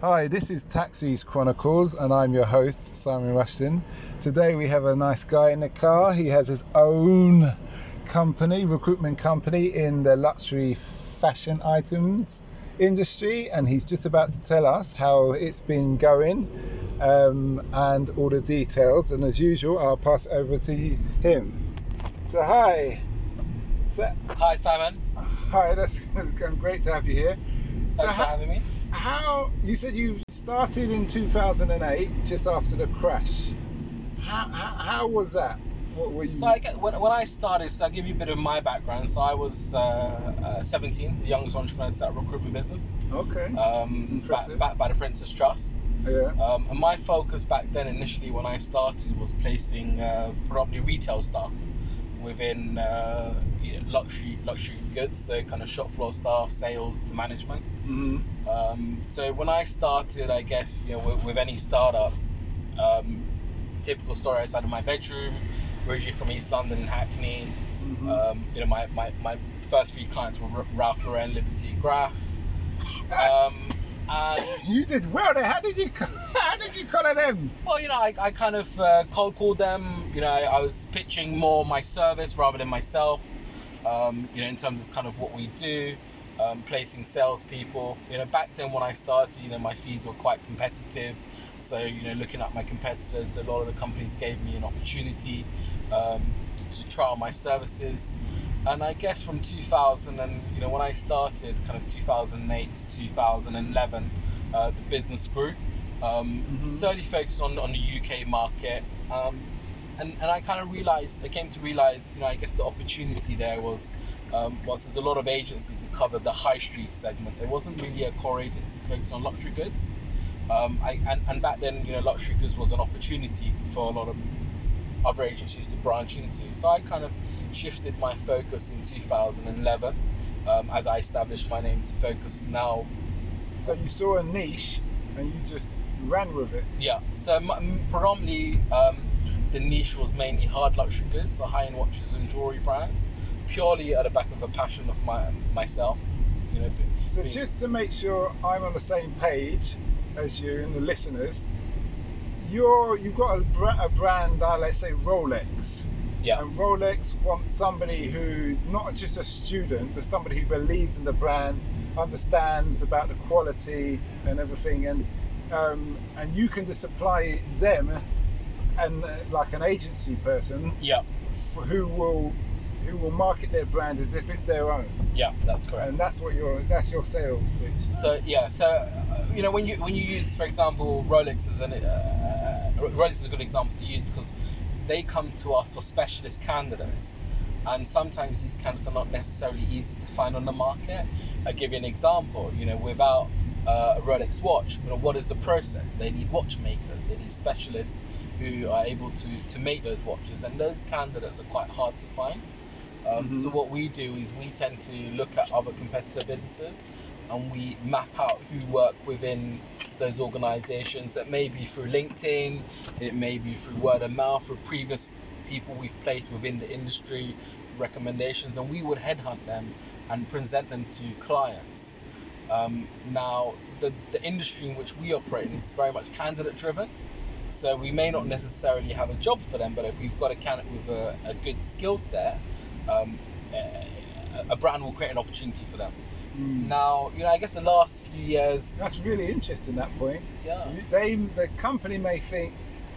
Hi, this is Taxis Chronicles, and I'm your host, Simon Rushton. Today we have a nice guy in the car. He has his own company, recruitment company in the luxury fashion items industry, and he's just about to tell us how it's been going um, and all the details. And as usual, I'll pass over to him. So, hi. So, hi, Simon. Hi, that's, that's great to have you here. Thanks so, for having me. How you said you started in 2008, just after the crash. How, how, how was that? What were you... So I get, when, when I started, so I'll give you a bit of my background. So I was uh, uh, 17, the youngest entrepreneur to start a recruitment business. Okay. Um, backed back by the Prince's Trust. Yeah. Um, and my focus back then, initially, when I started, was placing uh, predominantly retail staff within uh, luxury luxury goods, so kind of shop floor staff, sales to management. Mm-hmm. Um, so when I started, I guess you know with, with any startup, um, typical story started in my bedroom, originally from East London, and Hackney. Mm-hmm. Um, you know my, my, my first few clients were Ralph Lauren, Liberty, Graff. Um, you did well. How did you how did you color them? Well, you know, I, I kind of uh, cold called them. You know, I, I, was pitching more my service rather than myself. Um, you know, in terms of kind of what we do, um, placing salespeople. You know, back then when I started, you know, my fees were quite competitive. So, you know, looking at my competitors, a lot of the companies gave me an opportunity um, to trial my services. And I guess from 2000 and you know when I started, kind of 2008 to 2011, uh, the business grew. Um, mm-hmm. Solely focused on on the UK market. Um, and, and I kind of realized, I came to realize, you know, I guess the opportunity there was, um, was there's a lot of agencies who covered the high street segment. There wasn't really a core agency focused on luxury goods. Um, I, and, and back then, you know, luxury goods was an opportunity for a lot of other agencies to branch into. So I kind of shifted my focus in 2011 um, as I established my name to focus now. So you saw a niche and you just ran with it. Yeah. So predominantly, um, the niche was mainly hard luxury goods, so high-end watches and jewelry brands, purely at the back of a passion of my myself. You know, so being... just to make sure I'm on the same page as you and the listeners, you're you've got a, a brand, uh, let's say Rolex. Yeah. And Rolex wants somebody who's not just a student, but somebody who believes in the brand, understands about the quality and everything, and um, and you can just supply them and uh, like an agency person. Yeah. who will who will market their brand as if it's their own. Yeah, that's correct. And that's what your that's your sales pitch. So yeah, so uh, you know when you when you use for example Rolex as an uh, Rolex is a good example to use because they come to us for specialist candidates. And sometimes these candidates are not necessarily easy to find on the market. I give you an example. You know, without uh, a Rolex watch, you know, what is the process? They need watchmakers. They need specialists who are able to, to make those watches, and those candidates are quite hard to find. Um, mm-hmm. So what we do is we tend to look at other competitor businesses and we map out who work within those organizations. That may be through LinkedIn, it may be through word of mouth, or previous people we've placed within the industry, recommendations, and we would headhunt them and present them to clients. Um, now, the, the industry in which we operate is very much candidate driven. So we may not necessarily have a job for them, but if we've got a candidate with a, a good skill set, um, a, a brand will create an opportunity for them. Mm. Now, you know, I guess the last few years. That's really interesting. That point. Yeah. They, the company may think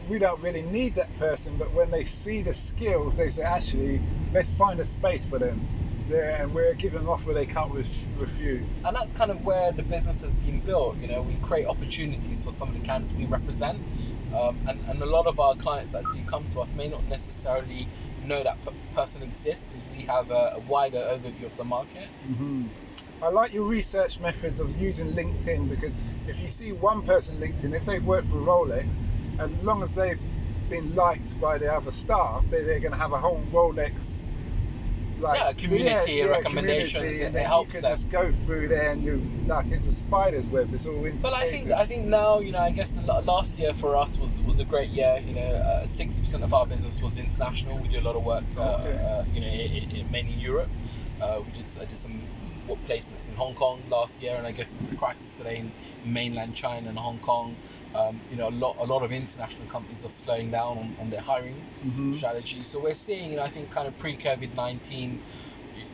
we don't really need that person, but when they see the skills, they say, actually, let's find a space for them there, and we're giving off where they can't refuse. And that's kind of where the business has been built. You know, we create opportunities for some of the candidates we represent, um, and, and a lot of our clients that do come to us may not necessarily know that p- person exists because we have a, a, wider overview of the market. Mm-hmm. I like your research methods of using LinkedIn because if you see one person LinkedIn, if they've worked for Rolex, as long as they've been liked by the other staff, they, they're going to have a whole Rolex like yeah, community yeah, yeah, recommendations. Community, and it, it helps you can just go through there and you like it's a spider's web. It's all. But I think I think now you know I guess the last year for us was was a great year. You know, uh, sixty uh, percent of our business was international. We do a lot of work, uh, okay. uh, you know, in, in, mainly Europe. Uh, we did I did some what placements in Hong Kong last year, and I guess with the crisis today in mainland China and Hong Kong, um, you know, a lot a lot of international companies are slowing down on, on their hiring Mhm. strategy. So we're seeing, you know, I think kind of pre COVID nineteen.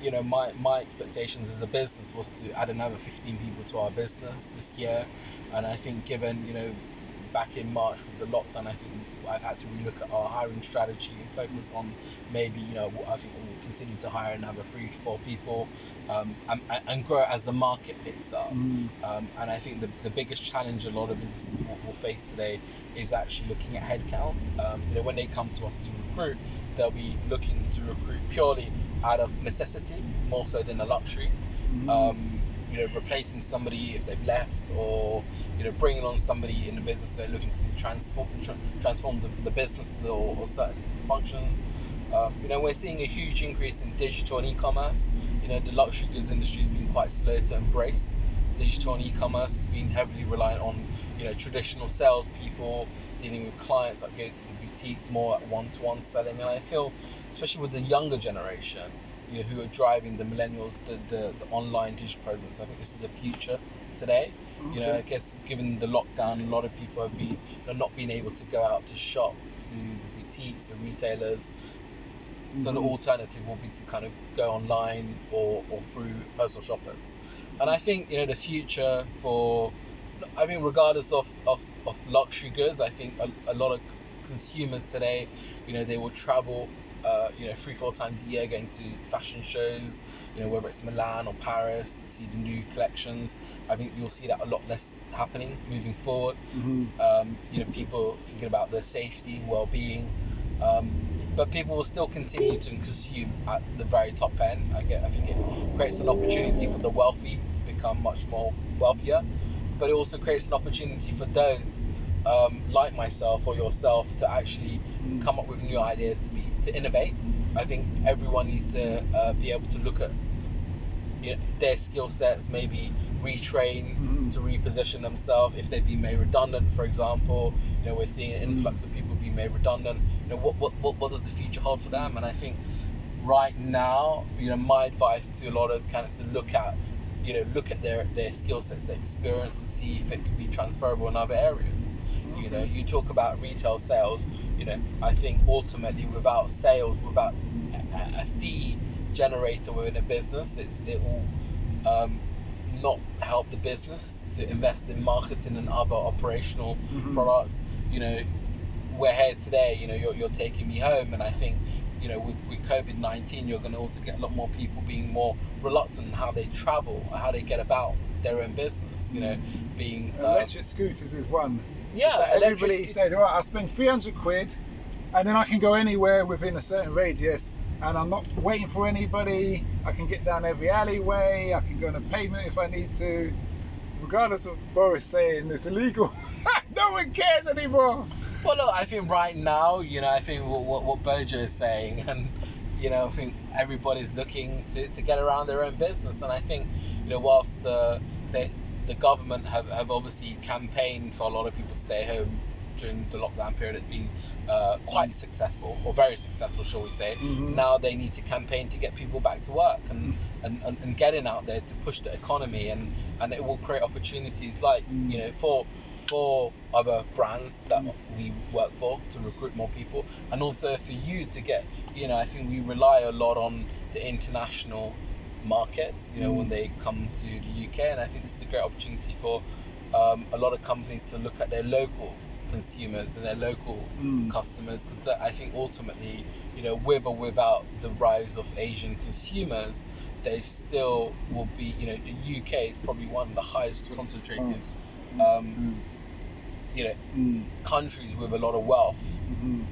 You know, my, my expectations as a business was to add another 15 people to our business this year, and I think given you know back in March with the lockdown, I think I've had to relook at our hiring strategy and focus on maybe you know I think continue to hire another three to four people um, and, and grow as the market picks up. Mm. Um, and I think the, the biggest challenge a lot of businesses will, will face today is actually looking at headcount. Um, you know, when they come to us to recruit, they'll be looking to recruit purely out of necessity, more so than a luxury. Mhm. Um, you know, replacing somebody if they've left, or you know, bringing on somebody in the business they're looking to transform tra- transform the, the business or, or certain functions. Um, you know, we're seeing a huge increase in digital and e-commerce. You know, the luxury goods industry has been quite slow to embrace digital and e-commerce. It's been heavily reliant on you know traditional salespeople dealing with clients that go to the boutiques, more at one-to-one selling. And I feel, especially with the younger generation, you know, who are driving the millennials, the, the, the online digital presence. I think this is the future today. You know, I guess given the lockdown, a lot of people have been you know, not being able to go out to shop to the boutiques, the retailers. So the Mhm. alternative will be to kind of go online or, or through personal shoppers. And I think you know the future for, I mean, regardless of, of, of luxury goods, I think a, a lot of consumers today, you know, they will travel, uh, you know, three four times a year going to fashion shows, you know, whether it's Milan or Paris to see the new collections. I think you'll see that a lot less happening moving forward Mhm. um, you know, people thinking about their safety, well-being. Um, but people will still continue to consume at the very top end. I get, I think it creates an opportunity for the wealthy to become much more wealthier, but it also creates an opportunity for those um, like myself or yourself to actually come up with new ideas to be to innovate. I think everyone needs to uh, be able to look at you know, their skill sets, maybe retrain Mhm. to reposition themselves if they've been made redundant, for example. Know, we're seeing an influx of people being made redundant. You know, what, what, what, what does the future hold for them? And I think right now, you know, my advice to a lot of those candidates to look at, you know, look at their, their skill sets, their experience to see if it can be transferable in other areas. You know, you talk about retail sales, you know, I think ultimately without sales, without a, a fee generator within a business, it's, it will um, not help the business to invest in marketing and other operational Mhm. products. You know, we're here today, you know, you're, you're taking me home, and I think, you know, with, with COVID 19, you're going to also get a lot more people being more reluctant in how they travel, how they get about their own business, you know, being. Um, Electric scooters is one. yeah, like everybody said, right, I'll spend 300 quid and then I can go anywhere within a certain radius and I'm not waiting for anybody. I can get down every alleyway. I can go on a pavement if I need to. Regardless of Boris saying it's illegal, no one cares anymore. Well, look, I think right now, you know, I think what, what, what Bojo is saying, and, you know, I think everybody's looking to, to get around their own business. And I think, you know, whilst uh, they, the government have, have obviously campaigned for a lot of people to stay home during the lockdown period, it's been uh, quite successful, or very successful, shall we say. Mhm. Now they need to campaign to get people back to work and, and, and, and getting out there to push the economy, and, and it will create opportunities like, you know, for for other brands that we work for to recruit more people and also for you to get you know i think we rely a lot on the international markets you know when Mm. they come to the uk and i think this is a great opportunity for um, a lot of companies to look at their local consumers and their local Mm. customers because i think ultimately you know with or without the rise of asian consumers they still will be you know the uk is probably one of the highest concentrated um, Mm. You know Mm. countries with a lot of wealth Mhm.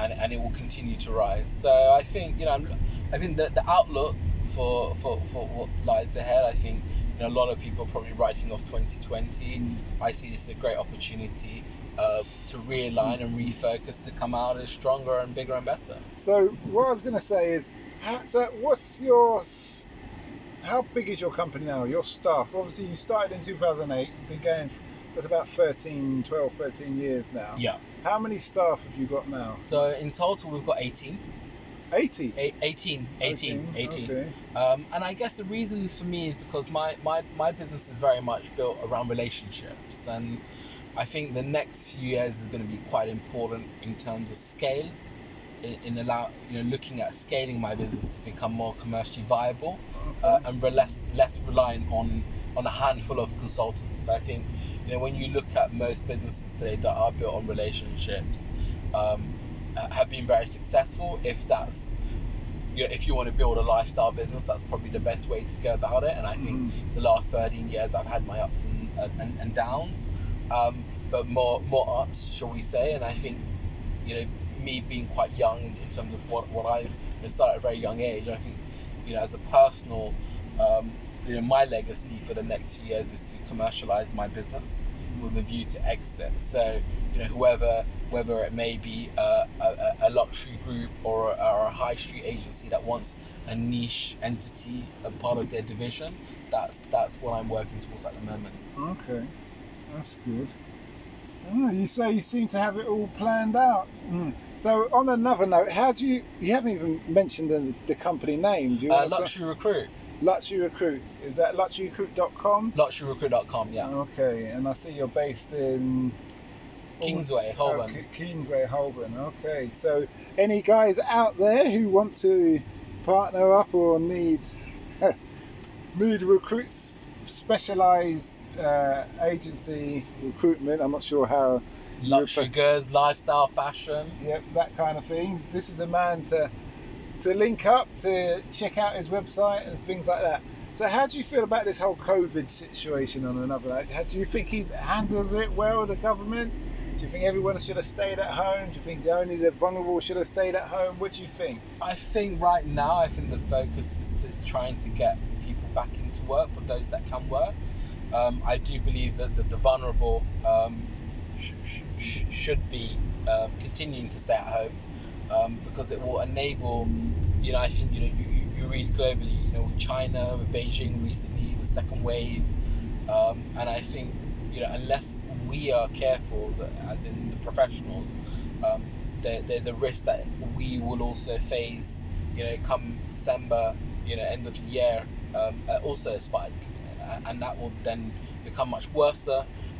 and, and it will continue to rise so i think you know I'm- i think that the outlook for, for for what lies ahead i think you know a lot of people are probably writing off 2020 Mm. i see this as a great opportunity uh, to realign and refocus to come out as stronger and bigger and better So what I was going to say is, how, so what's your, how big is your company now? Your staff? Obviously, you started in 2008. Been going, that's about 13, 12, 13 years now. yeah How many staff have you got now? so in total we've got 18 80. A- 18, 18, 18. Okay. Um, and I guess the reason for me is because my, my, my business is very much built around relationships. And I think the next few years is going to be quite important in terms of scale, in, in allow, you know, looking at scaling my business to become more commercially viable uh, Okay. and re- less, less reliant on, on a handful of consultants. I think, you know, when you look at most businesses today that are built on relationships, um, have been very successful. If that's you know, if you want to build a lifestyle business, that's probably the best way to go about it. And I think Mhm. the last 13 years, I've had my ups and and, and downs, um, but more more ups, shall we say? And I think you know me being quite young in, in terms of what what I've you know, started at a very young age. I think you know as a personal um, you know my legacy for the next few years is to commercialize my business with a view to exit. So you know whoever whether it may be a, a, a luxury group or a, or a high street agency that wants a niche entity, a part of their division, that's that's what I'm working towards at the moment. Okay. That's good. Oh, you say you seem to have it all planned out. Mm. So, on another note, how do you? You haven't even mentioned the, the company name. Do you Uh, luxury recruit, Luxury Recruit. Is that luxuryrecruit.com? luxuryrecruit.com, yeah. Okay, and I see you're based in Kingsway, Holborn. Okay, Kingsway, Holborn. Okay, so any guys out there who want to partner up or need need recruits, specialised uh, agency recruitment. I'm not sure how. Luxury goods, lifestyle, fashion. Yep, that kind of thing. This is a man to to link up, to check out his website and things like that. So, how do you feel about this whole COVID situation on another note? How, do you think he's handled it well, the government? Do you think everyone should have stayed at home? Do you think only the vulnerable should have stayed at home? What do you think? I think right now, I think the focus is, is trying to get people back into work for those that can work. Um, I do believe that the, the vulnerable um, sh- sh- sh- should be um, continuing to stay at home um, because it will enable, you know, I think, you know, you, you- read globally, you know, with China, with Beijing recently, the second wave, um, and I think, you know, unless we are careful, as in the professionals, um, there, there's a risk that we will also face, you know, come December, you know, end of the year, um, uh, also a spike, and that will then become much worse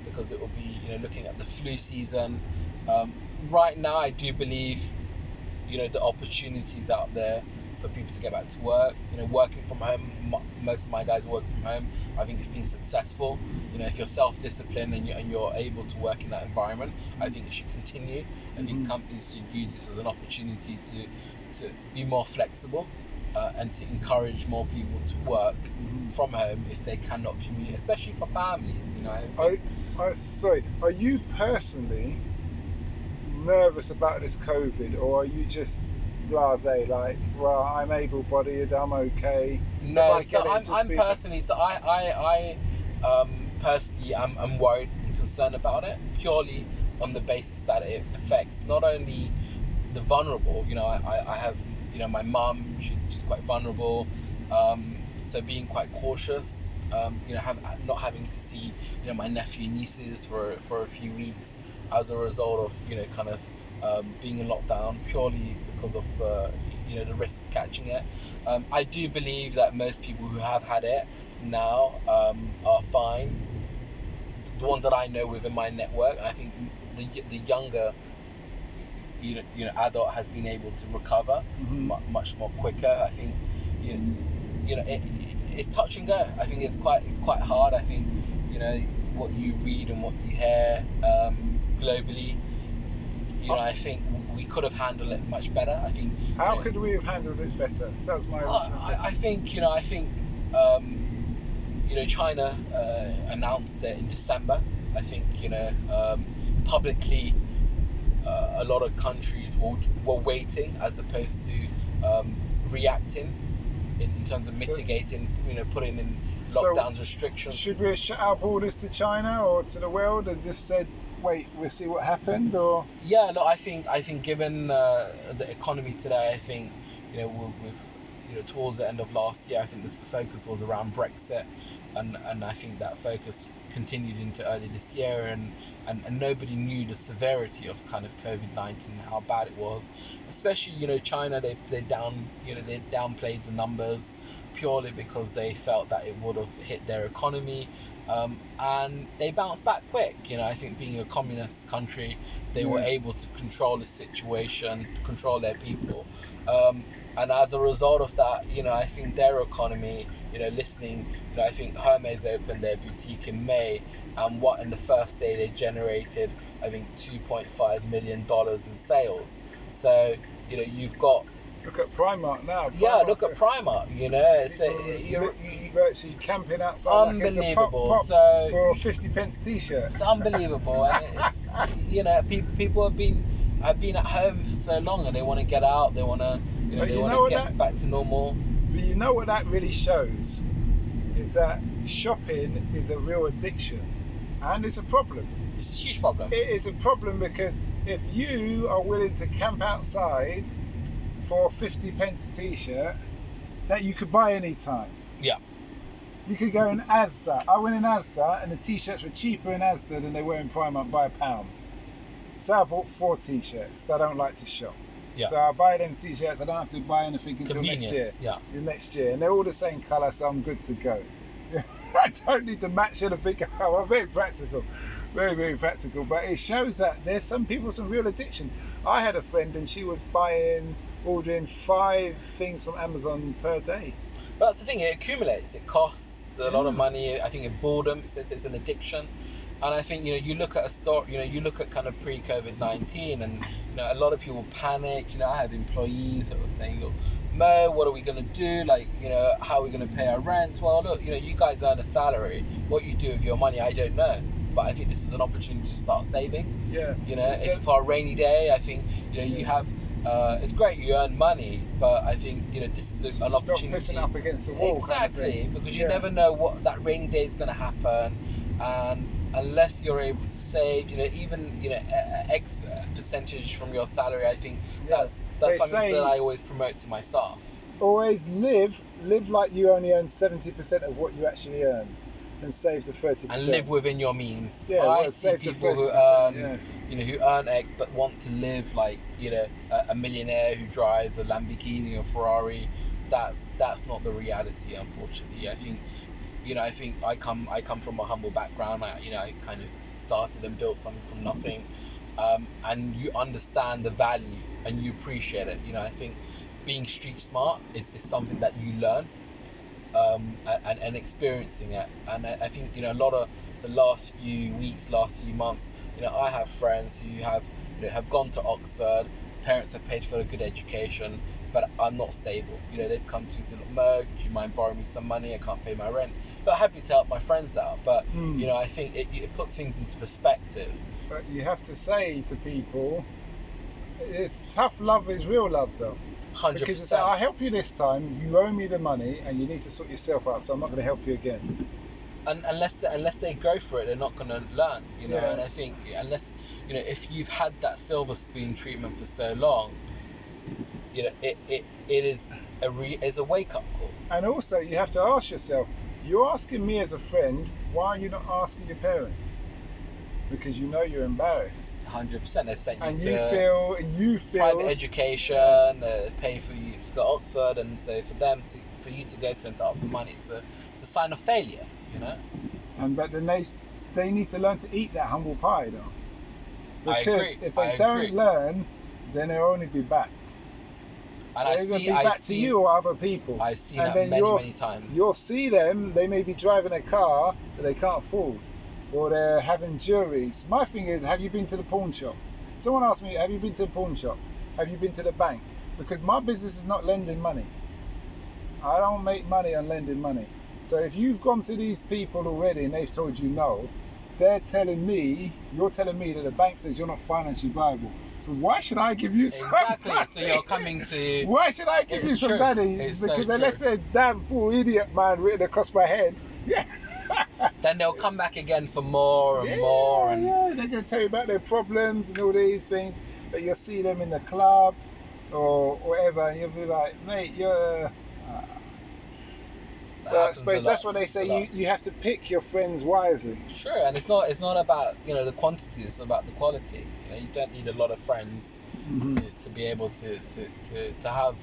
because it will be, you know, looking at the flu season. Um, right now, I do believe, you know, the opportunities out there for people to get back to work. You know, working from home. mo- Most of my guys work from home. I think it's been successful. You know, if you're self-disciplined and you're, and you're able to work in that environment, I think it should continue. I think Mhm. companies should use this as an opportunity to to be more flexible uh, and to encourage more people to work from home if they cannot commute, especially for families. You know, I I, think, I sorry. Are you personally nervous about this COVID, or are you just blasé? Like, well, I'm able-bodied. I'm okay. No. So I'm, I'm be- personally, so I I, I um, personally I'm, I'm worried and concerned about it purely on the basis that it affects not only the vulnerable. You know, I, I, I have you know my mum. She's she's quite vulnerable. Um, so being quite cautious. Um, you know, have, not having to see you know my nephew and nieces for for a few weeks as a result of you know kind of um, being in lockdown purely because of uh, you know the risk of catching it. Um, I do believe that most people who have had it now um, are fine. The ones that I know within my network, I think the the younger you know, you know adult has been able to recover Mhm. mu- much more quicker. I think you know, you know it, it's touch and go. I think it's quite it's quite hard. I think you know what you read and what you hear um, globally. You know, I think we could have handled it much better. I think. you How know, could we have handled it better? That was my original I, I think you know I think um, you know China uh, announced it in December. I think you know um, publicly uh, a lot of countries were, were waiting as opposed to um, reacting in, terms of So- mitigating you know putting in So, lockdowns restrictions. Should we have shut our borders to China or to the world and just said, wait, we'll see what happened? Or Yeah, no, I think I think given uh, the economy today, I think you know with, with you know towards the end of last year, I think the focus was around Brexit, and and I think that focus continued into early this year, and, and, and nobody knew the severity of kind of COVID nineteen, how bad it was. Especially, you know, China they they down you know they downplayed the numbers purely because they felt that it would have hit their economy. Um, and they bounced back quick. You know, I think being a communist country, they were able to control the situation, control their people. Um, and as a result of that, you know, I think their economy, you know, listening, you know, I think Hermes opened their boutique in May, and what in the first day they generated, I think, 2.5 million dollars in sales. So, you know, you've got Look at Primark now. yeah, look at Primark. You know, it's a, you're, virtually camping outside like it's a pop, Unbelievable. pop So- for a 50 pence t-shirt. it's unbelievable, and it's you know, people people have been have been at home for so long, and they want to get out. They want to you know But they want to get that- back to normal. But you know what that really shows is that shopping is a real addiction, and it's a problem. It's a huge problem. It is a problem because if you are willing to camp outside for a 50 pence t-shirt that you could buy anytime. Yeah. You could go in Asda. I went in Asda and the t-shirts were cheaper in Asda than they were in Primark by a pound. So I bought four t-shirts. So I don't like to shop. Yeah. So I buy them t-shirts. I don't have to buy anything until next year. Yeah. The next year, and they're all the same colour, so I'm good to go. I don't need to match anything. I'm very practical, very very practical. But it shows that there's some people some real addiction. I had a friend, and she was buying, ordering five things from Amazon per day. But that's the thing. It accumulates. It costs a lot of money. I think it boredom. It's, it's, it's an addiction. And I think you know you look at a store. You know you look at kind of pre COVID nineteen, and you know a lot of people panic. You know I have employees that were saying, "Look, Mo, what are we gonna do? Like you know how are we gonna pay our rent?" Well, look, you know you guys earn a salary. What you do with your money, I don't know. But I think this is an opportunity to start saving. Yeah. You know, So- if for a rainy day, I think you know you have. Uh, it's great you earn money, but I think you know this is a, an Stop opportunity. pissing up against the wall. kind of Exactly, because you Yeah. never know what that rainy day is going to happen, and unless you're able to save, you know, even you know X percentage from your salary, I think Yeah. that's that's They something that I always promote to my staff. Always live, live like you only earn 70% of what you actually earn, and save the 30%. And live within your means. Yeah, I see people who earn, yeah. you know, who earn X but want to live like, you know, a, a millionaire who drives a Lamborghini or Ferrari. That's that's not the reality, unfortunately. I think, you know, I think I come I come from a humble background. I, you know, I kind of started and built something from nothing, um, and you understand the value and you appreciate it. You know, I think being street smart is, is something that you learn um, and, and experiencing it. And I, I think you know a lot of the last few weeks, last few months, you know, I have friends who have you know have gone to Oxford. Parents have paid for a good education, but are not stable. You know, they've come to me and said, "Look, do you mind borrowing me some money? I can't pay my rent." But happy to help my friends out. But Mm. you know, I think it, it puts things into perspective. But you have to say to people, it's tough love is real love though. 100%. Because you say, I help you this time, you owe me the money, and you need to sort yourself out, so I'm not going to help you again. And unless they, unless they go for it, they're not going to learn. You know, Yeah. and I think unless you know if you've had that silver spoon treatment for so long, you know, it, it, it is a re, is a wake up call. And also, you have to ask yourself, you're asking me as a friend, why are you not asking your parents? Because you know you're embarrassed. Hundred percent. They sent you And to you feel, you feel, private education, uh, pay for you to go to Oxford, and so for them to for you to go to them to ask for money, it's a it's a sign of failure. You know. and but then they, they need to learn to eat that humble pie though. I Because agree, if they I don't agree. learn, then they'll only be back. And I They're to see, be I've back seen, to you or other people. I've seen and that then many you're, many times. You'll see them, they may be driving a car that they can't afford, or they're having juries. My thing is, have you been to the pawn shop? Someone asked me, have you been to the pawn shop? Have you been to the bank? Because my business is not lending money. I don't make money on lending money. So if you've gone to these people already and they've told you no, they're telling me, you're telling me that the bank says you're not financially viable. So why should I give you some Exactly. money? So you're coming to Why should I give you some true. money? It's because unless there's a damn fool idiot man written across my head, yeah. then they'll come back again for more and yeah, more and yeah, they're going to tell you about their problems and all these things. But you'll see them in the club or whatever, and you'll be like, mate, you're. Uh, Well, I suppose that's what they say. You, you have to pick your friends wisely. Sure, and it's not it's not about you know the quantity; it's about the quality. You don't need a lot of friends Mm-hmm. to, to be able to, to, to, to have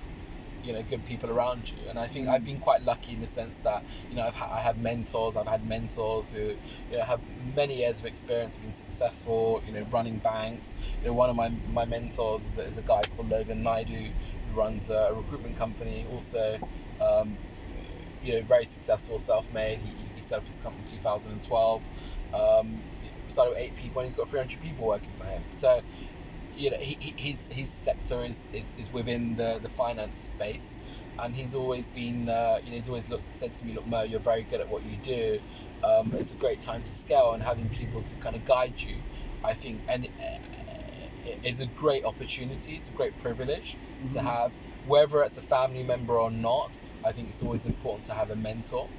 you know good people around you. And I think. I've been quite lucky in the sense that you know I've ha- I have mentors. I've had mentors who you know have many years of experience, have been successful. You know, running banks. You know, one of my my mentors is a, is a guy called Logan Naidoo who runs a recruitment company. Also. Um, you know, very successful, self-made. He, he set up his company in 2012. Um, started with eight people, and he's got 300 people working for him. So, you know, he, he, his his sector is, is, is within the, the finance space, and he's always been, uh, you know, he's always looked, said to me, look, Mo, you're very good at what you do. Um, it's a great time to scale, and having people to kind of guide you, I think, and uh, is a great opportunity. It's a great privilege to Mhm. have, whether it's a family member or not. I think it's always important to have a mentor.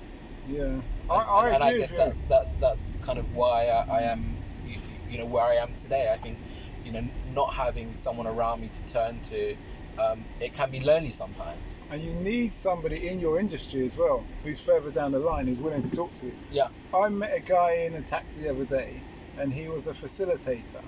Yeah, And, I, I and, I guess that's that's that's kind of why I, I am, you, you know, where I am today. I think, you know, not having someone around me to turn to, um, it can be lonely sometimes. And you need somebody in your industry as well who's further down the line who's willing to talk to you. Yeah. I met a guy in a taxi the other day and he was a facilitator.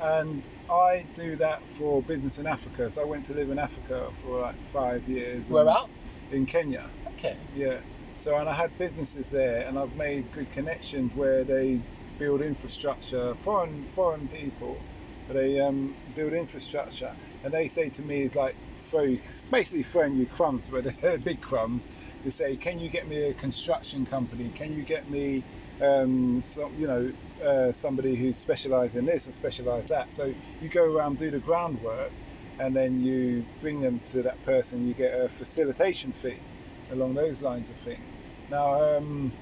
And I do that for business in Africa. So I went to live in Africa for like five years. Whereabouts? In Kenya. Okay. Yeah. So and I had businesses there, and I've made good connections where they build infrastructure. Foreign foreign people, they um, build infrastructure, and they say to me, "It's like throw basically throwing you crumbs, but they're big crumbs." They say, "Can you get me a construction company? Can you get me, um, some, you know, uh, somebody who's specialised in this and specialised that?" So you go around do the groundwork, and then you bring them to that person. You get a facilitation fee along those lines of things. Now, um,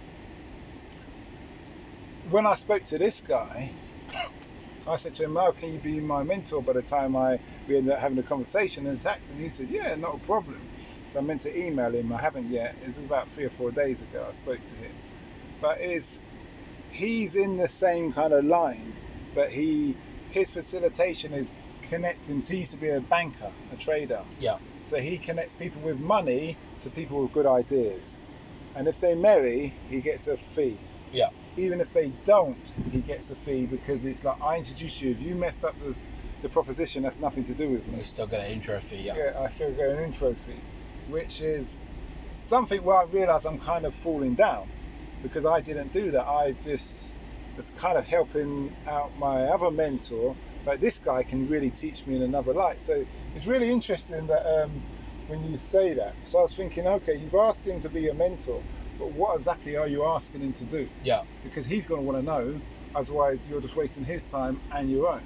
when I spoke to this guy, I said to him, "Oh, can you be my mentor?" By the time I we ended up having a conversation in and he said, "Yeah, not a problem." So I meant to email him. I haven't yet. It was about three or four days ago. I spoke to him, but is he's in the same kind of line, but he his facilitation is connecting. He used to be a banker, a trader. Yeah. So he connects people with money to people with good ideas. And if they marry, he gets a fee. Yeah. Even if they don't, he gets a fee because it's like, I introduced you. If you messed up the, the proposition, that's nothing to do with me. You still get an intro fee. Yeah. Yeah, I still get an intro fee, which is something where I realise I'm kind of falling down because I didn't do that. I just was kind of helping out my other mentor, but this guy can really teach me in another light. So it's really interesting that um, when you say that. So I was thinking, okay, you've asked him to be a mentor, but what exactly are you asking him to do? Yeah. Because he's going to want to know, otherwise you're just wasting his time and your own.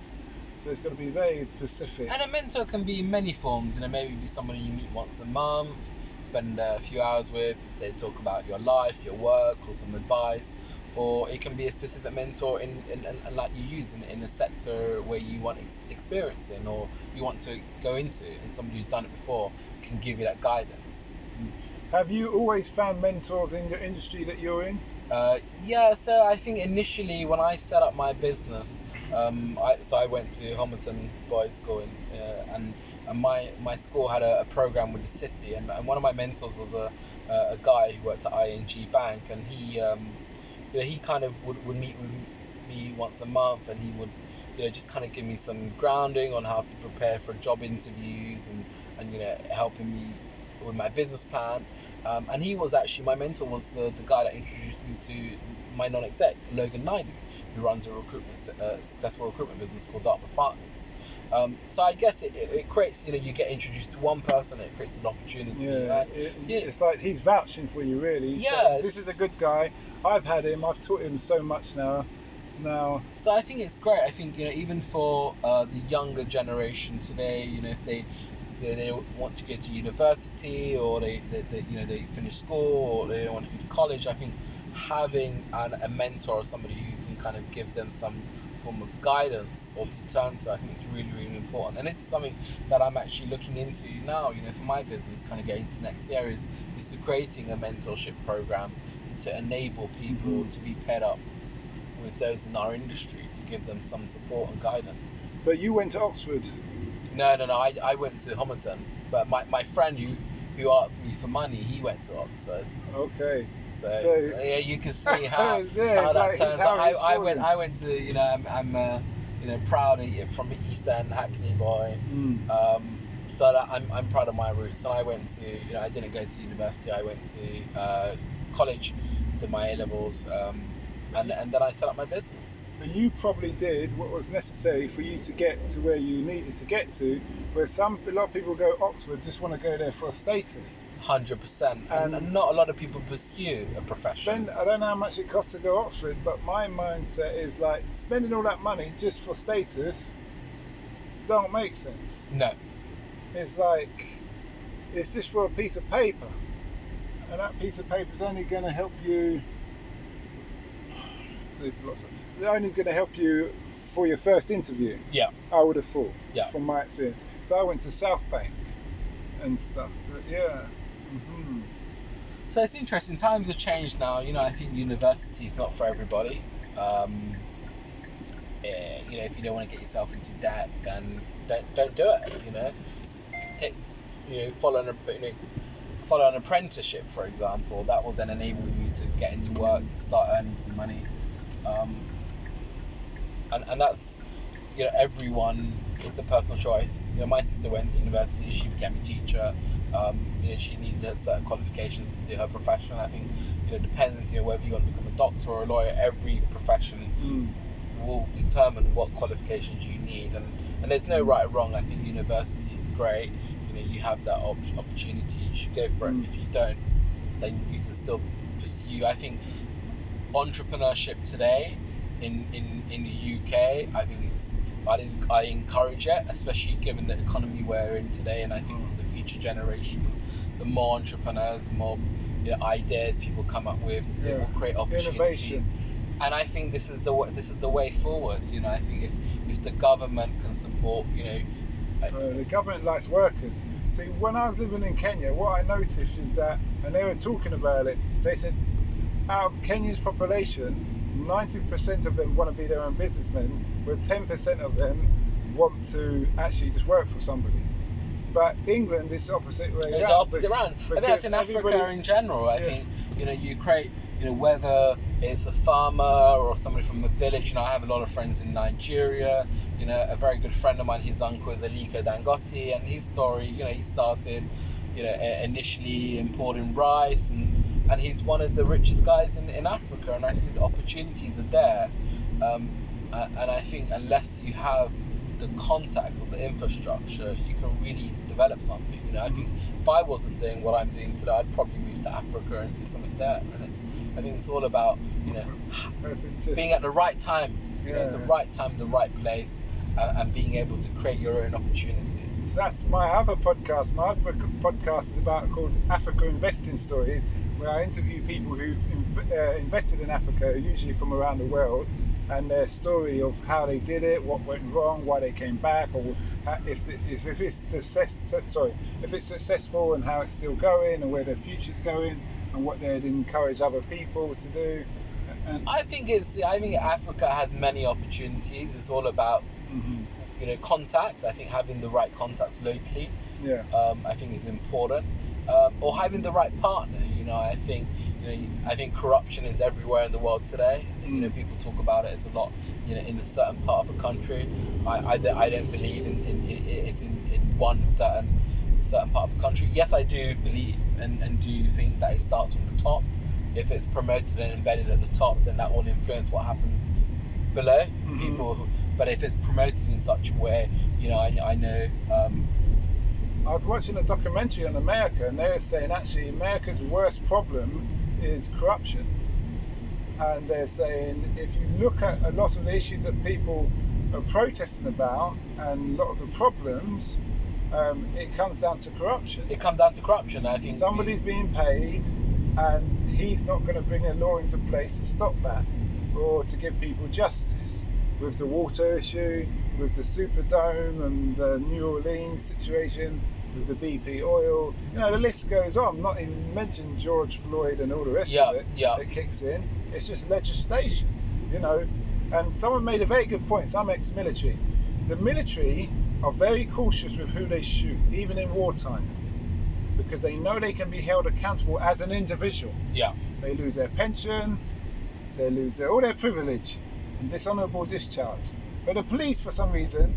So it's got to be very specific. And a mentor can be in many forms. You know, maybe be somebody you meet once a month, spend a few hours with, say talk about your life, your work, or some advice. Or it can be a specific mentor in, in, in, in like you use in, in a sector where you want ex- experience in or you want to go into, and somebody who's done it before can give you that guidance. Have you always found mentors in your industry that you're in? Uh, yeah, so I think initially when I set up my business, um, I, so I went to Homerton Boys School, in, uh, and, and my my school had a, a program with the city, and, and one of my mentors was a a guy who worked at ING Bank, and he um, you know he kind of would, would meet with me once a month, and he would you know just kind of give me some grounding on how to prepare for job interviews, and and you know helping me with my business plan. Um, and he was actually my mentor was uh, the guy that introduced me to my non-exec Logan Naidoo, who runs a recruitment uh, successful recruitment business called Dartmouth Partners. Um, so I guess it, it, it creates you know you get introduced to one person, it creates an opportunity. Yeah, it, yeah. it's like he's vouching for you, really. Yeah, saying, this is a good guy. I've had him. I've taught him so much now. Now, So I think it's great. I think you know even for uh, the younger generation today, you know if they you know, they want to go to university or they, they, they you know they finish school or they don't want to go to college, I think having an, a mentor or somebody who can kind of give them some form of guidance or to turn to, I think it's really really important. And this is something that I'm actually looking into now. You know for my business, kind of getting to next year is is to creating a mentorship program to enable people Mhm. to be paired up with those in our industry to give them some support and guidance. but you went to Oxford. No, no, no. I, I went to Homerton, but my, my friend who who asked me for money, he went to Oxford. Okay. So, So- yeah, you can see how, Yeah, how that like, turns out. I, I went. I went to you know I'm, I'm uh, you know proud of, from East End Hackney boy. Mm. Um, so that I'm, I'm proud of my roots. And I went to you know I didn't go to university. I went to uh, college, did my A levels, um, and and then I set up my business. And you probably did what was necessary for you to get to where you needed to get to. Where some a lot of people go Oxford just want to go there for a status. Hundred percent, and And- not a lot of people pursue a profession. Spend I don't know how much it costs to go Oxford, but my mindset is like spending all that money just for status don't make sense. No, It's like it's just for a piece of paper, and that piece of paper is only going to help you. It's only going to help you for your first interview. Yeah. I would have thought. Yeah. From my experience, so I went to South Bank and stuff. But yeah. hmm So it's interesting. Times have changed now. You know, I think university is not for everybody. Um, eh, you know, if you don't want to get yourself into debt, then don't don't do it. You know, take you know follow an you know follow an apprenticeship, for example. That will then enable you to get into work to start earning some money. Um, and and that's you know everyone it's a personal choice. You know, my sister went to university. She became a teacher. Um, you know, she needed certain qualifications to do her profession. I think you know it depends. You know, whether you want to become a doctor or a lawyer. Every profession Mm. will determine what qualifications you need, and and there's no right or wrong. I think university is great. You know, you have that op- opportunity. You should go for it. Mm. If you don't, then you can still pursue. I think entrepreneurship today in, in, in the UK, I think it's I, I encourage it, especially given the economy we're in today, and I think for the future generation, the more entrepreneurs, the more you know, ideas people come up with, it will create opportunities. Innovation. And I think this is the this is the way forward. You know, I think if if the government can support, you know, Uh, the government likes workers. See, when I was living in Kenya, what I noticed is that, and they were talking about it, they said out of Kenya's population, 90% of them want to be their own businessmen, but 10% of them want to actually just work for somebody. But England is the opposite way It's around. opposite around. And that's in Africa in general. I yeah. think, you know, you create, you know, whether it's a farmer or somebody from the village. You know, I have a lot of friends in Nigeria. You know, a very good friend of mine, his uncle is Aliko Dangote, and his story, you know, he started, you know, initially importing rice, and, and he's one of the richest guys in, in Africa. And I think the opportunities are there. Um, and I think unless you have the contacts or the infrastructure, you can really develop something. You know, I think if I wasn't doing what I'm doing today, I'd probably move to Africa and do something there. And it's, I think it's all about, you know, being at the right time. You know, it's the right time, the right place, uh, and being able to create your own opportunity. That's my other podcast. My other podcast is about called Africa Investing Stories, where I interview people who've inv- uh, invested in Africa, usually from around the world, and their story of how they did it, what went wrong, why they came back, or how, if, the, if if it's success, sorry, if it's successful and how it's still going, and where the future's going, and what they'd encourage other people to do. And, I think it's, I think Africa has many opportunities. It's all about, Mhm. you know, contacts. I think having the right contacts locally. yeah, um, I think is important, um, or having the right partner. You know, I think you know, I think corruption is everywhere in the world today. You know, Mm. people talk about it. as a lot, you know, in a certain part of a country. I, I, don't, I don't believe in, in, in it's in, in one certain certain part of the country. Yes, I do believe and, and do think that it starts from the top. If it's promoted and embedded at the top, then that will influence what happens below. Mhm. People, but if it's promoted in such a way, you know, I, I know um, I was watching a documentary on America, and they were saying actually America's worst problem is corruption. And they're saying if you look at a lot of the issues that people are protesting about and a lot of the problems, um, it comes down to corruption. it comes down to corruption. I think Somebody's being paid, and he's not going to bring a law into place to stop that or to give people justice. With the water issue, with the Superdome and the New Orleans situation, with the BP oil, you know, the list goes on. Not even mention George Floyd and all the rest Yeah, of it yeah. that kicks in. It's just legislation, you know. And someone made a very good point. Some ex-military. The military are very cautious with who they shoot, even in wartime because they know they can be held accountable as an individual. Yeah. They lose their pension, they lose their, all their privilege and dishonourable discharge. But the police, for some reason,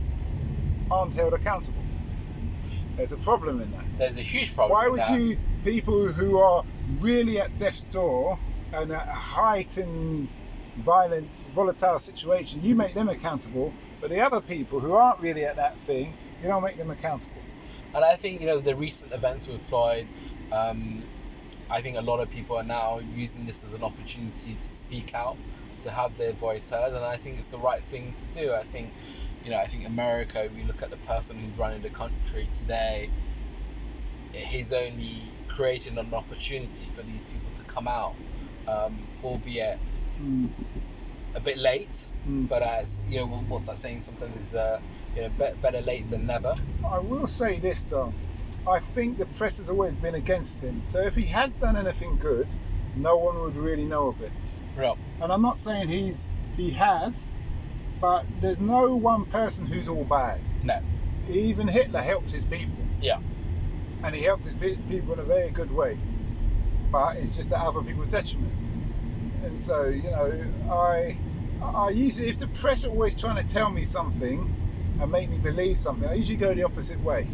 aren't held accountable. There's a problem in that. There's a huge problem. Why would you, people who are really at death's door and at a heightened, violent, volatile situation, you make them accountable, but the other people who aren't really at that thing, you don't make them accountable. And I think you know the recent events with Floyd. Um, I think a lot of people are now using this as an opportunity to speak out, to have their voice heard, and I think it's the right thing to do. I think, you know, I think America. We look at the person who's running the country today. He's only creating an opportunity for these people to come out, um, albeit Mm. a bit late. Mm. But as you know, what's that saying? Sometimes is uh, you know, be- better late than never. I will say this though. I think the press has always been against him. So if he has done anything good, no one would really know of it. Real. And I'm not saying he's he has, but there's no one person who's all bad. No. Even Hitler helped his people. Yeah. And he helped his people in a very good way. But it's just at other people's detriment. And so, you know, I I usually if the press are always trying to tell me something and make me believe something, I usually go the opposite way.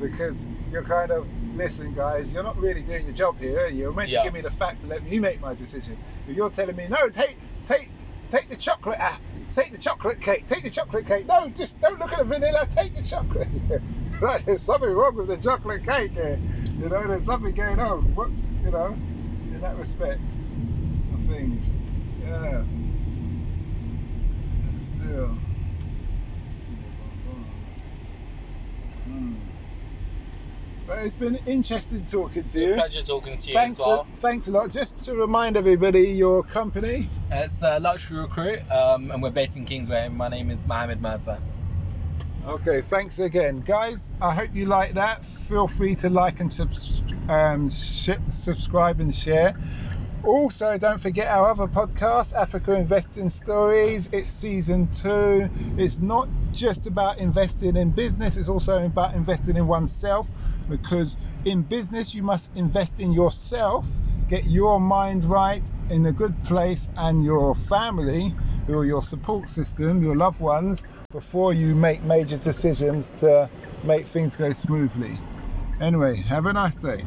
Because you're kind of listen guys, you're not really doing your job here. You're meant Yeah. to give me the facts and let me make my decision. But you're telling me, no, take take take the chocolate ah, take the chocolate cake, take the chocolate cake. No, just don't look at the vanilla, take the chocolate. like there's something wrong with the chocolate cake here. You know, there's something going on. What's you know, in that respect of things. Yeah. Still. But it's been interesting talking to you. pleasure talking to you Thanks, as well. a, thanks a lot. Just to remind everybody, your company. It's uh, Luxury Recruit, um, and we're based in Kingsway. My name is Mohammed Mirza. Okay, thanks again, guys. I hope you like that. Feel free to like and subs- um, sh- subscribe and share. Also, don't forget our other podcast, Africa Investing Stories. It's season two. It's not just about investing in business, it's also about investing in oneself because in business, you must invest in yourself, get your mind right in a good place, and your family, or your support system, your loved ones, before you make major decisions to make things go smoothly. Anyway, have a nice day.